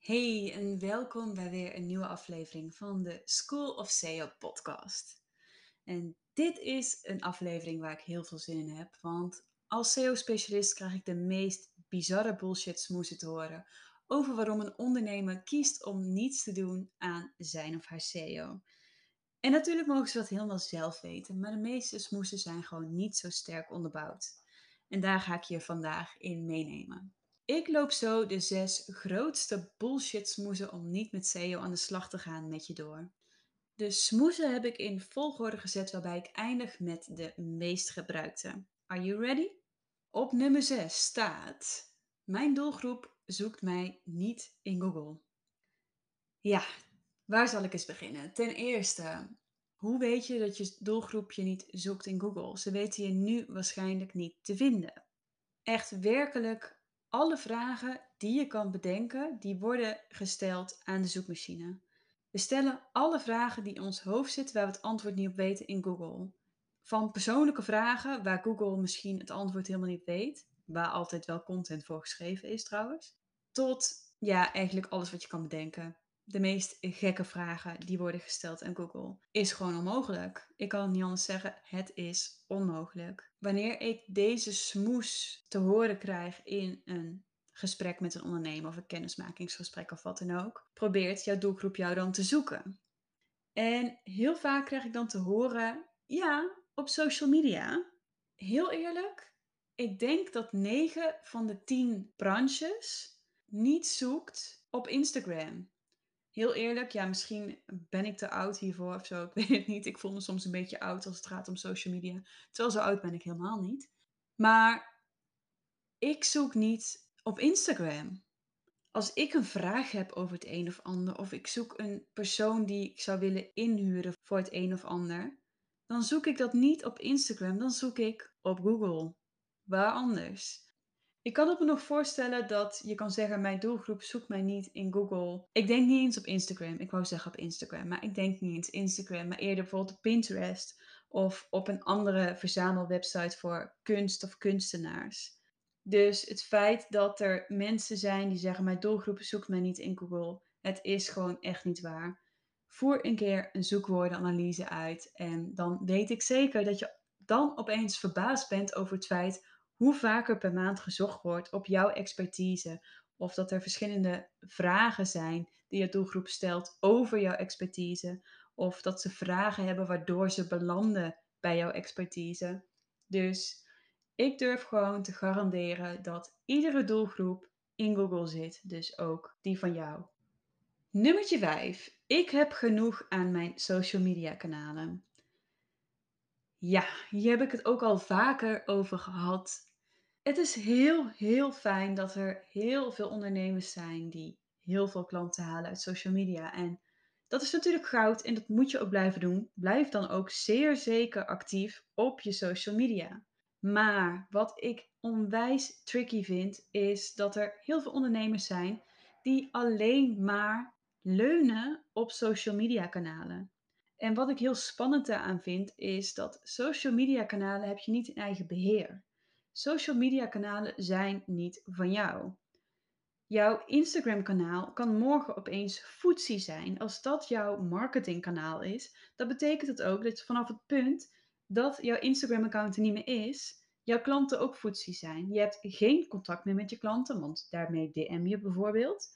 Hey en welkom bij weer een nieuwe aflevering van de School of SEO podcast. En dit is een aflevering waar ik heel veel zin in heb, want als SEO-specialist krijg ik de meest bizarre bullshit smoesen te horen over waarom een ondernemer kiest om niets te doen aan zijn of haar SEO. En natuurlijk mogen ze dat helemaal zelf weten, maar de meeste smoesen zijn gewoon niet zo sterk onderbouwd. En daar ga ik je vandaag in meenemen. Ik loop zo de zes grootste bullshit smoezen om niet met SEO aan de slag te gaan met je door. De smoezen heb ik in volgorde gezet waarbij ik eindig met de meest gebruikte. Are you ready? Op nummer 6 staat: Mijn doelgroep zoekt mij niet in Google. Ja, waar zal ik eens beginnen? Ten eerste, hoe weet je dat je doelgroep je niet zoekt in Google? Ze weten je nu waarschijnlijk niet te vinden. Echt werkelijk alle vragen die je kan bedenken, die worden gesteld aan de zoekmachine. We stellen alle vragen die in ons hoofd zitten waar we het antwoord niet op weten in Google. Van persoonlijke vragen waar Google misschien het antwoord helemaal niet weet, waar altijd wel content voor geschreven is trouwens, tot ja, eigenlijk alles wat je kan bedenken. De meest gekke vragen die worden gesteld aan Google is gewoon onmogelijk. Ik kan het niet anders zeggen, het is onmogelijk. Wanneer ik deze smoes te horen krijg in een gesprek met een ondernemer of een kennismakingsgesprek of wat dan ook, probeert jouw doelgroep jou dan te zoeken. En heel vaak krijg ik dan te horen, ja, op social media. Heel eerlijk, ik denk dat 9 van de 10 branches niet zoekt op Instagram. Heel eerlijk, ja, misschien ben ik te oud hiervoor of zo. Ik weet het niet. Ik voel me soms een beetje oud als het gaat om social media. Terwijl zo oud ben ik helemaal niet. Maar ik zoek niet op Instagram. Als ik een vraag heb over het een of ander, of ik zoek een persoon die ik zou willen inhuren voor het een of ander, dan zoek ik dat niet op Instagram, dan zoek ik op Google. Waar anders? Ik kan het me nog voorstellen dat je kan zeggen: Mijn doelgroep zoekt mij niet in Google. Ik denk niet eens op Instagram. Ik wou zeggen op Instagram, maar ik denk niet eens Instagram, maar eerder bijvoorbeeld op Pinterest of op een andere verzamelwebsite voor kunst of kunstenaars. Dus het feit dat er mensen zijn die zeggen: Mijn doelgroep zoekt mij niet in Google, het is gewoon echt niet waar. Voer een keer een zoekwoordenanalyse uit en dan weet ik zeker dat je dan opeens verbaasd bent over het feit hoe vaker per maand gezocht wordt op jouw expertise. Of dat er verschillende vragen zijn die je doelgroep stelt over jouw expertise. Of dat ze vragen hebben waardoor ze belanden bij jouw expertise. Dus ik durf gewoon te garanderen dat iedere doelgroep in Google zit. Dus ook die van jou. Nummertje 5. Ik heb genoeg aan mijn social media kanalen. Ja, hier heb ik het ook al vaker over gehad. Het is heel, heel fijn dat er heel veel ondernemers zijn die heel veel klanten halen uit social media. En dat is natuurlijk goud en dat moet je ook blijven doen. Blijf dan ook zeer zeker actief op je social media. Maar wat ik onwijs tricky vind, is dat er heel veel ondernemers zijn die alleen maar leunen op social media kanalen. En wat ik heel spannend daaraan vind, is dat social media kanalen heb je niet in eigen beheer. Social media kanalen zijn niet van jou. Jouw Instagram kanaal kan morgen opeens footsie zijn. Als dat jouw marketingkanaal is, dan betekent het ook dat vanaf het punt dat jouw Instagram account er niet meer is, jouw klanten ook footsie zijn. Je hebt geen contact meer met je klanten, want daarmee DM je bijvoorbeeld.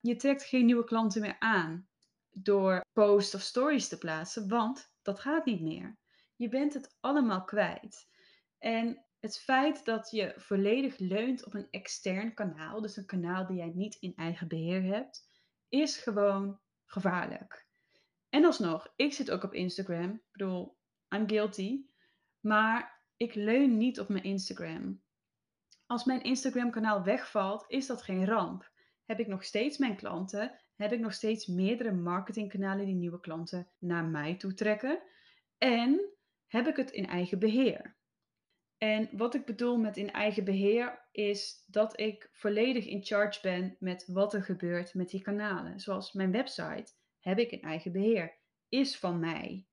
Je trekt geen nieuwe klanten meer aan door posts of stories te plaatsen, want dat gaat niet meer. Je bent het allemaal kwijt. En het feit dat je volledig leunt op een extern kanaal, dus een kanaal die jij niet in eigen beheer hebt, is gewoon gevaarlijk. En alsnog, ik zit ook op Instagram. Ik bedoel, I'm guilty. Maar ik leun niet op mijn Instagram. Als mijn Instagram-kanaal wegvalt, is dat geen ramp. Heb ik nog steeds mijn klanten, heb ik nog steeds meerdere marketingkanalen die nieuwe klanten naar mij toe trekken. En heb ik het in eigen beheer. En wat ik bedoel met in eigen beheer is dat ik volledig in charge ben met wat er gebeurt met die kanalen. Zoals mijn website heb ik in eigen beheer, is van mij.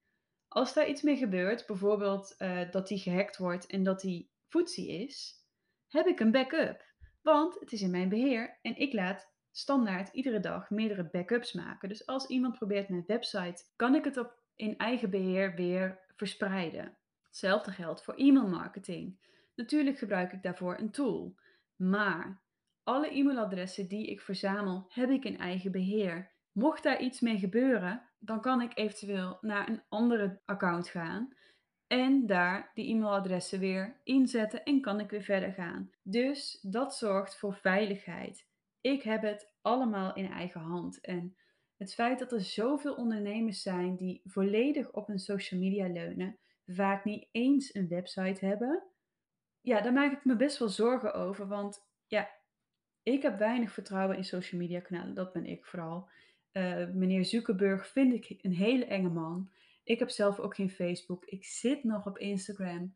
Als daar iets mee gebeurt, bijvoorbeeld uh, dat die gehackt wordt en dat die footsie is, heb ik een backup. Want het is in mijn beheer en ik laat standaard iedere dag meerdere backups maken. Dus als iemand probeert mijn website, kan ik het op in eigen beheer weer verspreiden. Hetzelfde geldt voor e-mail marketing. Natuurlijk gebruik ik daarvoor een tool, maar alle e-mailadressen die ik verzamel, heb ik in eigen beheer. Mocht daar iets mee gebeuren, dan kan ik eventueel naar een andere account gaan en daar die e-mailadressen weer inzetten en kan ik weer verder gaan. Dus dat zorgt voor veiligheid. Ik heb het allemaal in eigen hand. En het feit dat er zoveel ondernemers zijn die volledig op hun social media leunen, vaak niet eens een website hebben, ja, daar maak ik me best wel zorgen over. Want ja, ik heb weinig vertrouwen in social media kanalen. Dat ben ik vooral. Uh, meneer Zuckerberg vind ik een hele enge man. Ik heb zelf ook geen Facebook. Ik zit nog op Instagram.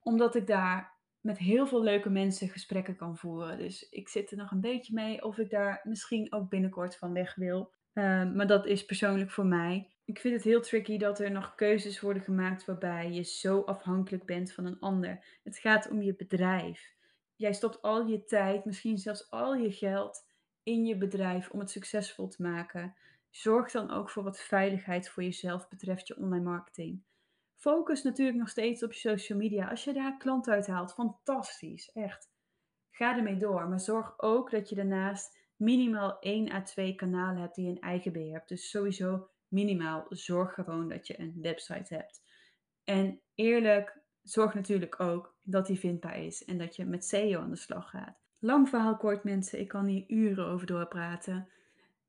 Omdat ik daar met heel veel leuke mensen gesprekken kan voeren. Dus ik zit er nog een beetje mee of ik daar misschien ook binnenkort van weg wil. Ehm, maar dat is persoonlijk voor mij. Ik vind het heel tricky dat er nog keuzes worden gemaakt waarbij je zo afhankelijk bent van een ander. Het gaat om je bedrijf. Jij stopt al je tijd, misschien zelfs al je geld in je bedrijf om het succesvol te maken. Zorg dan ook voor wat veiligheid voor jezelf betreft je online marketing. Focus natuurlijk nog steeds op je social media. Als je daar klanten uithaalt, fantastisch, echt. Ga ermee door, maar zorg ook dat je daarnaast minimaal 1 à 2 kanalen hebt die je in eigen beheer hebt. Dus sowieso minimaal zorg gewoon dat je een website hebt. En eerlijk, zorg natuurlijk ook dat die vindbaar is en dat je met SEO aan de slag gaat. Lang verhaal kort mensen, ik kan hier uren over doorpraten.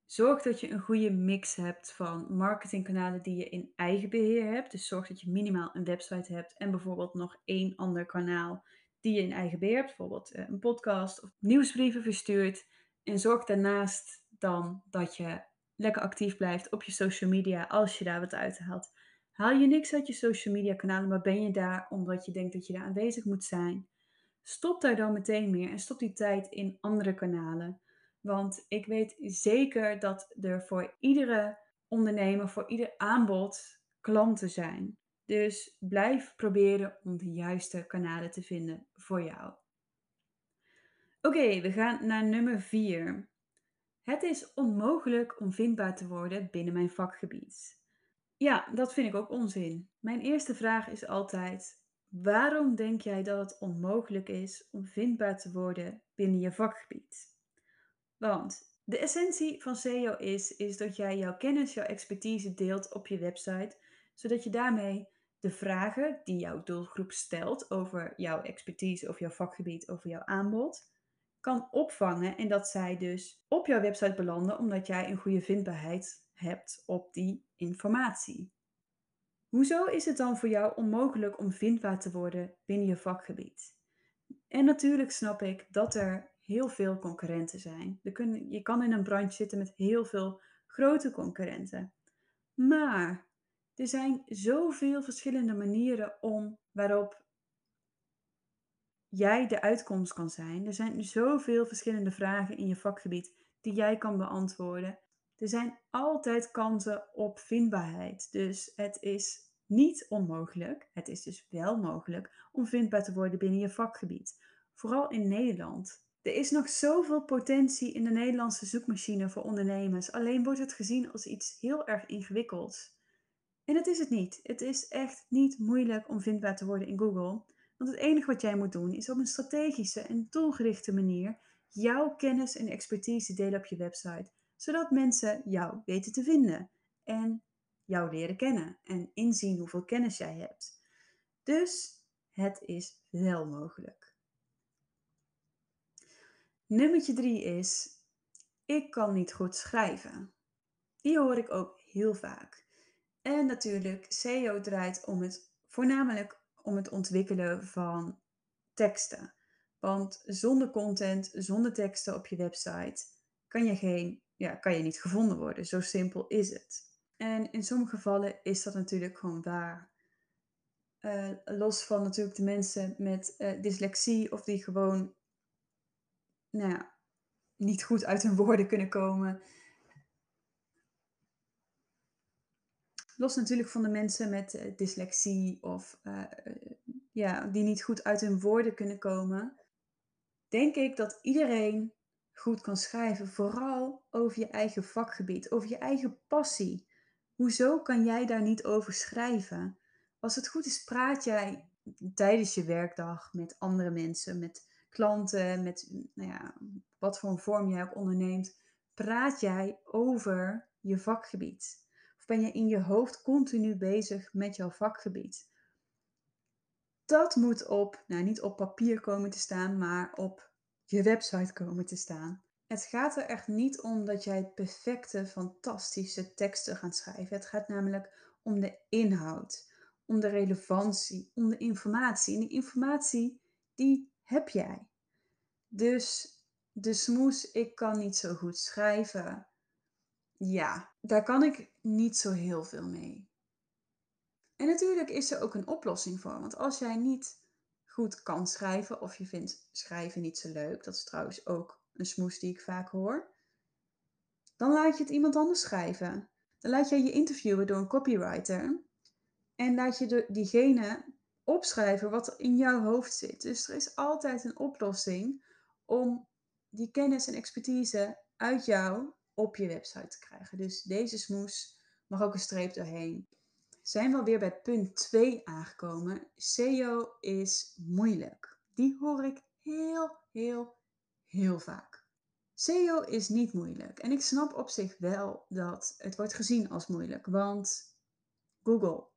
Zorg dat je een goede mix hebt van marketingkanalen die je in eigen beheer hebt. Dus zorg dat je minimaal een website hebt en bijvoorbeeld nog één ander kanaal die je in eigen beheer hebt. Bijvoorbeeld eh, een podcast of nieuwsbrieven verstuurt. En zorg daarnaast dan dat je lekker actief blijft op je social media als je daar wat uit haalt. Haal je niks uit je social media kanalen, maar ben je daar omdat je denkt dat je daar aanwezig moet zijn? Stop daar dan meteen meer en stop die tijd in andere kanalen. Want ik weet zeker dat er voor iedere ondernemer, voor ieder aanbod klanten zijn. Dus blijf proberen om de juiste kanalen te vinden voor jou. Oké, we gaan naar nummer 4. Het is onmogelijk om vindbaar te worden binnen mijn vakgebied. Ja, dat vind ik ook onzin. Mijn eerste vraag is altijd: waarom denk jij dat het onmogelijk is om vindbaar te worden binnen je vakgebied? Want de essentie van SEO is, is dat jij jouw kennis, jouw expertise deelt op je website, zodat je daarmee de vragen die jouw doelgroep stelt over jouw expertise of jouw vakgebied, over jouw aanbod, kan opvangen en dat zij dus op jouw website belanden omdat jij een goede vindbaarheid hebt op die informatie. Hoezo is het dan voor jou onmogelijk om vindbaar te worden binnen je vakgebied? En natuurlijk snap ik dat er heel veel concurrenten zijn. Je kan in een branche zitten met heel veel grote concurrenten. Maar er zijn zoveel verschillende manieren om waarop jij de uitkomst kan zijn. Er zijn zoveel verschillende vragen in je vakgebied die jij kan beantwoorden. Er zijn altijd kansen op vindbaarheid. Dus het is niet onmogelijk, het is dus wel mogelijk om vindbaar te worden binnen je vakgebied. Vooral in Nederland. Er is nog zoveel potentie in de Nederlandse zoekmachine voor ondernemers. Alleen wordt het gezien als iets heel erg ingewikkelds. En dat is het niet. Het is echt niet moeilijk om vindbaar te worden in Google. Want het enige wat jij moet doen is op een strategische en doelgerichte manier jouw kennis en expertise delen op je website, zodat mensen jou weten te vinden en jou leren kennen en inzien hoeveel kennis jij hebt. Dus het is wel mogelijk. Nummertje drie is, ik kan niet goed schrijven. Die hoor ik ook heel vaak. En natuurlijk, SEO draait om het, voornamelijk om het ontwikkelen van teksten. Want zonder content, zonder teksten op je website, kan je, geen, ja, kan je niet gevonden worden. Zo simpel is het. En in sommige gevallen is dat natuurlijk gewoon waar. Uh, los van natuurlijk de mensen met uh, dyslexie of die gewoon nou ja, niet goed uit hun woorden kunnen komen. Los natuurlijk van de mensen met uh, dyslexie of uh, ja, die niet goed uit hun woorden kunnen komen, denk ik dat iedereen goed kan schrijven, vooral over je eigen vakgebied, over je eigen passie. Hoezo kan jij daar niet over schrijven? Als het goed is, praat jij tijdens je werkdag met andere mensen, met klanten, met nou ja, wat voor een vorm jij ook onderneemt, praat jij over je vakgebied? Ben je in je hoofd continu bezig met jouw vakgebied? Dat moet op, nou niet op papier komen te staan, maar op je website komen te staan. Het gaat er echt niet om dat jij perfecte, fantastische teksten gaat schrijven. Het gaat namelijk om de inhoud, om de relevantie, om de informatie. En die informatie, die heb jij. Dus de smoes, ik kan niet zo goed schrijven. Ja, daar kan ik niet zo heel veel mee. En natuurlijk is er ook een oplossing voor. Want als jij niet goed kan schrijven of je vindt schrijven niet zo leuk, dat is trouwens ook een smoes die ik vaak hoor, dan laat je het iemand anders schrijven. Dan laat je je interviewen door een copywriter en laat je diegene opschrijven wat in jouw hoofd zit. Dus er is altijd een oplossing om die kennis en expertise uit jou op je website te krijgen. Dus deze smoes mag ook een streep doorheen. Zijn we alweer bij punt 2 aangekomen. SEO is moeilijk. Die hoor ik heel, heel, heel vaak. SEO is niet moeilijk. En ik snap op zich wel dat het wordt gezien als moeilijk. Want Google.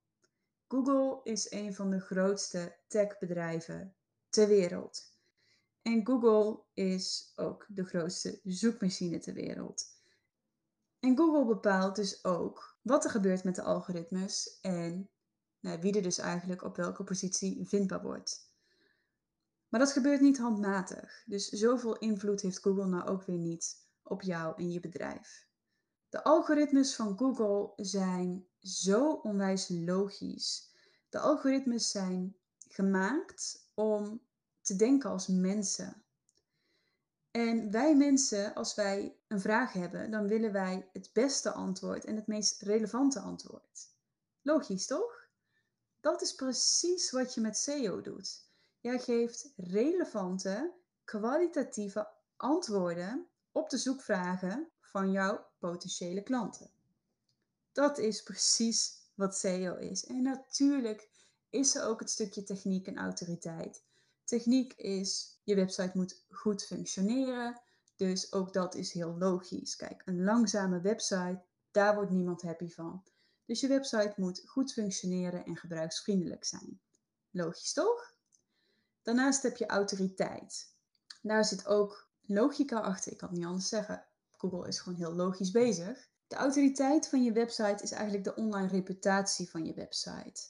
Google is een van de grootste techbedrijven ter wereld. En Google is ook de grootste zoekmachine ter wereld. En Google bepaalt dus ook wat er gebeurt met de algoritmes en nou, wie er dus eigenlijk op welke positie vindbaar wordt. Maar dat gebeurt niet handmatig. Dus zoveel invloed heeft Google nou ook weer niet op jou en je bedrijf. De algoritmes van Google zijn zo onwijs logisch. De algoritmes zijn gemaakt om te denken als mensen. En wij mensen, als wij een vraag hebben, dan willen wij het beste antwoord en het meest relevante antwoord. Logisch toch? Dat is precies wat je met SEO doet. Jij geeft relevante, kwalitatieve antwoorden op de zoekvragen van jouw potentiële klanten. Dat is precies wat SEO is. En natuurlijk is er ook het stukje techniek en autoriteit. Techniek is, je website moet goed functioneren. Dus ook dat is heel logisch. Kijk, een langzame website, daar wordt niemand happy van. Dus je website moet goed functioneren en gebruiksvriendelijk zijn. Logisch toch? Daarnaast heb je autoriteit. Daar zit ook logica achter. Ik kan het niet anders zeggen. Google is gewoon heel logisch bezig. De autoriteit van je website is eigenlijk de online reputatie van je website.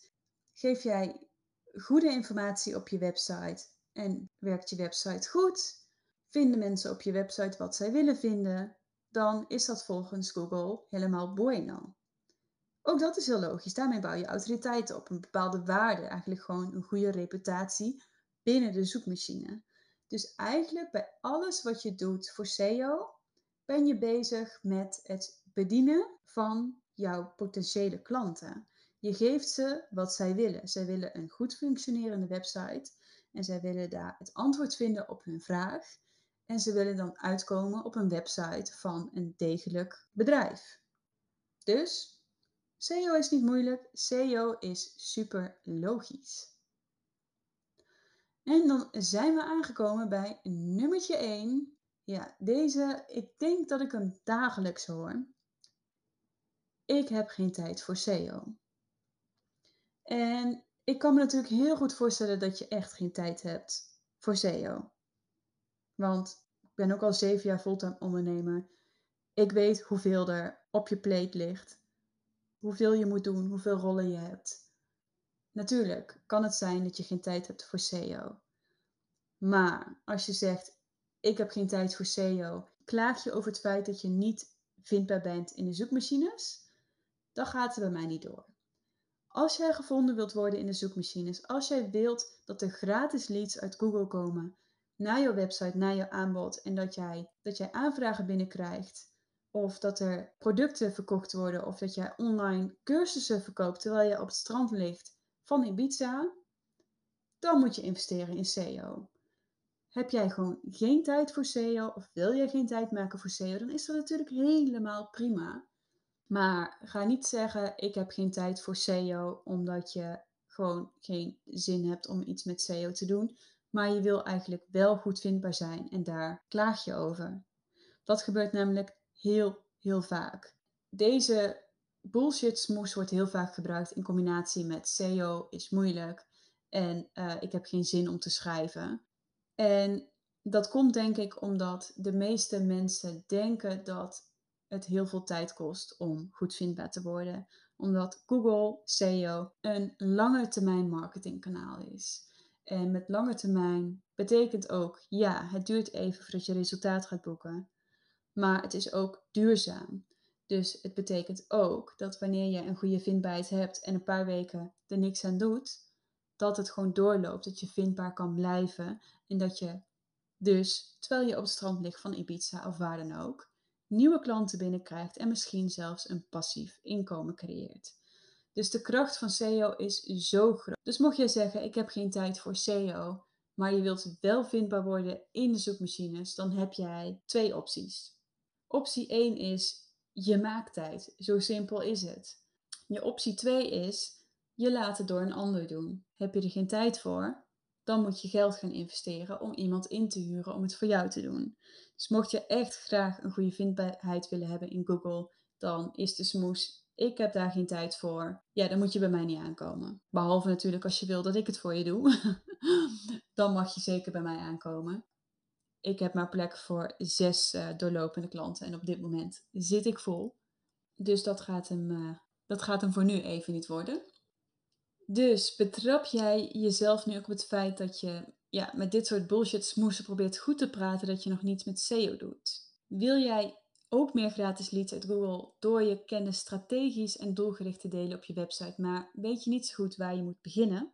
Geef jij goede informatie op je website en werkt je website goed, vinden mensen op je website wat zij willen vinden, dan is dat volgens Google helemaal bueno. Ook dat is heel logisch. Daarmee bouw je autoriteit op, een bepaalde waarde, eigenlijk gewoon een goede reputatie binnen de zoekmachine. Dus eigenlijk bij alles wat je doet voor SEO ben je bezig met het bedienen van jouw potentiële klanten. Je geeft ze wat zij willen. Zij willen een goed functionerende website en zij willen daar het antwoord vinden op hun vraag. En ze willen dan uitkomen op een website van een degelijk bedrijf. Dus SEO is niet moeilijk, SEO is super logisch. En dan zijn we aangekomen bij nummertje 1. Ja, deze, ik denk dat ik hem dagelijks hoor. Ik heb geen tijd voor SEO. En ik kan me natuurlijk heel goed voorstellen dat je echt geen tijd hebt voor SEO. Want ik ben ook al zeven jaar fulltime ondernemer. Ik weet hoeveel er op je plate ligt. Hoeveel je moet doen, hoeveel rollen je hebt. Natuurlijk kan het zijn dat je geen tijd hebt voor SEO. Maar als je zegt, ik heb geen tijd voor SEO, klaag je over het feit dat je niet vindbaar bent in de zoekmachines, dan gaat het bij mij niet door. Als jij gevonden wilt worden in de zoekmachines, als jij wilt dat er gratis leads uit Google komen naar jouw website, naar jouw aanbod en dat jij, dat jij aanvragen binnenkrijgt, of dat er producten verkocht worden, of dat jij online cursussen verkoopt terwijl je op het strand ligt van Ibiza, dan moet je investeren in SEO. Heb jij gewoon geen tijd voor SEO of wil jij geen tijd maken voor SEO, dan is dat natuurlijk helemaal prima. Maar ga niet zeggen: ik heb geen tijd voor SEO omdat je gewoon geen zin hebt om iets met SEO te doen. Maar je wil eigenlijk wel goed vindbaar zijn en daar klaag je over. Dat gebeurt namelijk heel, heel vaak. Deze bullshit smoes wordt heel vaak gebruikt in combinatie met SEO is moeilijk en uh, ik heb geen zin om te schrijven. En dat komt denk ik omdat de meeste mensen denken dat het heel veel tijd kost om goed vindbaar te worden. Omdat Google SEO een lange termijn marketingkanaal is. En met lange termijn betekent ook, ja, het duurt even voordat je resultaat gaat boeken. Maar het is ook duurzaam. Dus het betekent ook dat wanneer je een goede vindbaarheid hebt en een paar weken er niks aan doet, dat het gewoon doorloopt, dat je vindbaar kan blijven en dat je dus, terwijl je op het strand ligt van Ibiza of waar dan ook, nieuwe klanten binnenkrijgt en misschien zelfs een passief inkomen creëert. Dus de kracht van SEO is zo groot. Dus mocht jij zeggen, ik heb geen tijd voor SEO, maar je wilt wel vindbaar worden in de zoekmachines, dan heb jij twee opties. Optie 1 is, je maakt tijd. Zo simpel is het. Je optie 2 is, je laat het door een ander doen. Heb je er geen tijd voor? Dan moet je geld gaan investeren om iemand in te huren om het voor jou te doen. Dus mocht je echt graag een goede vindbaarheid willen hebben in Google, dan is de smoes. Ik heb daar geen tijd voor. Ja, dan moet je bij mij niet aankomen. Behalve natuurlijk als je wil dat ik het voor je doe. dan mag je zeker bij mij aankomen. Ik heb maar plek voor zes uh, doorlopende klanten en op dit moment zit ik vol. Dus dat gaat hem, uh, dat gaat hem voor nu even niet worden. Dus betrap jij jezelf nu ook op het feit dat je ja, met dit soort bullshit smoesen probeert goed te praten dat je nog niets met SEO doet? Wil jij ook meer gratis leads uit Google door je kennis strategisch en doelgericht te delen op je website, maar weet je niet zo goed waar je moet beginnen?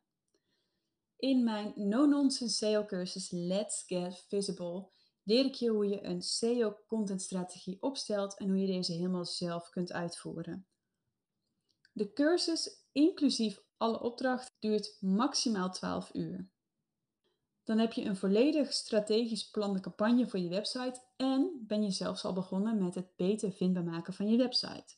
In mijn no-nonsense SEO cursus Let's Get Visible leer ik je hoe je een SEO content strategie opstelt en hoe je deze helemaal zelf kunt uitvoeren. De cursus, inclusief alle opdrachten, duurt maximaal 12 uur. Dan heb je een volledig strategisch plan de campagne voor je website en ben je zelfs al begonnen met het beter vindbaar maken van je website.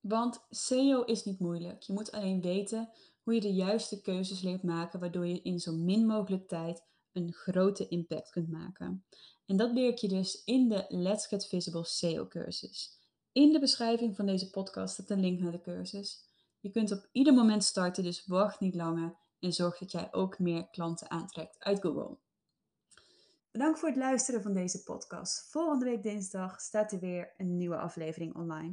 Want SEO is niet moeilijk. Je moet alleen weten hoe je de juiste keuzes leert maken, waardoor je in zo min mogelijk tijd een grote impact kunt maken. En dat leer ik je dus in de Let's Get Visible SEO cursus. In de beschrijving van deze podcast staat een link naar de cursus. Je kunt op ieder moment starten, dus wacht niet langer en zorg dat jij ook meer klanten aantrekt uit Google. Bedankt voor het luisteren van deze podcast. Volgende week dinsdag staat er weer een nieuwe aflevering online.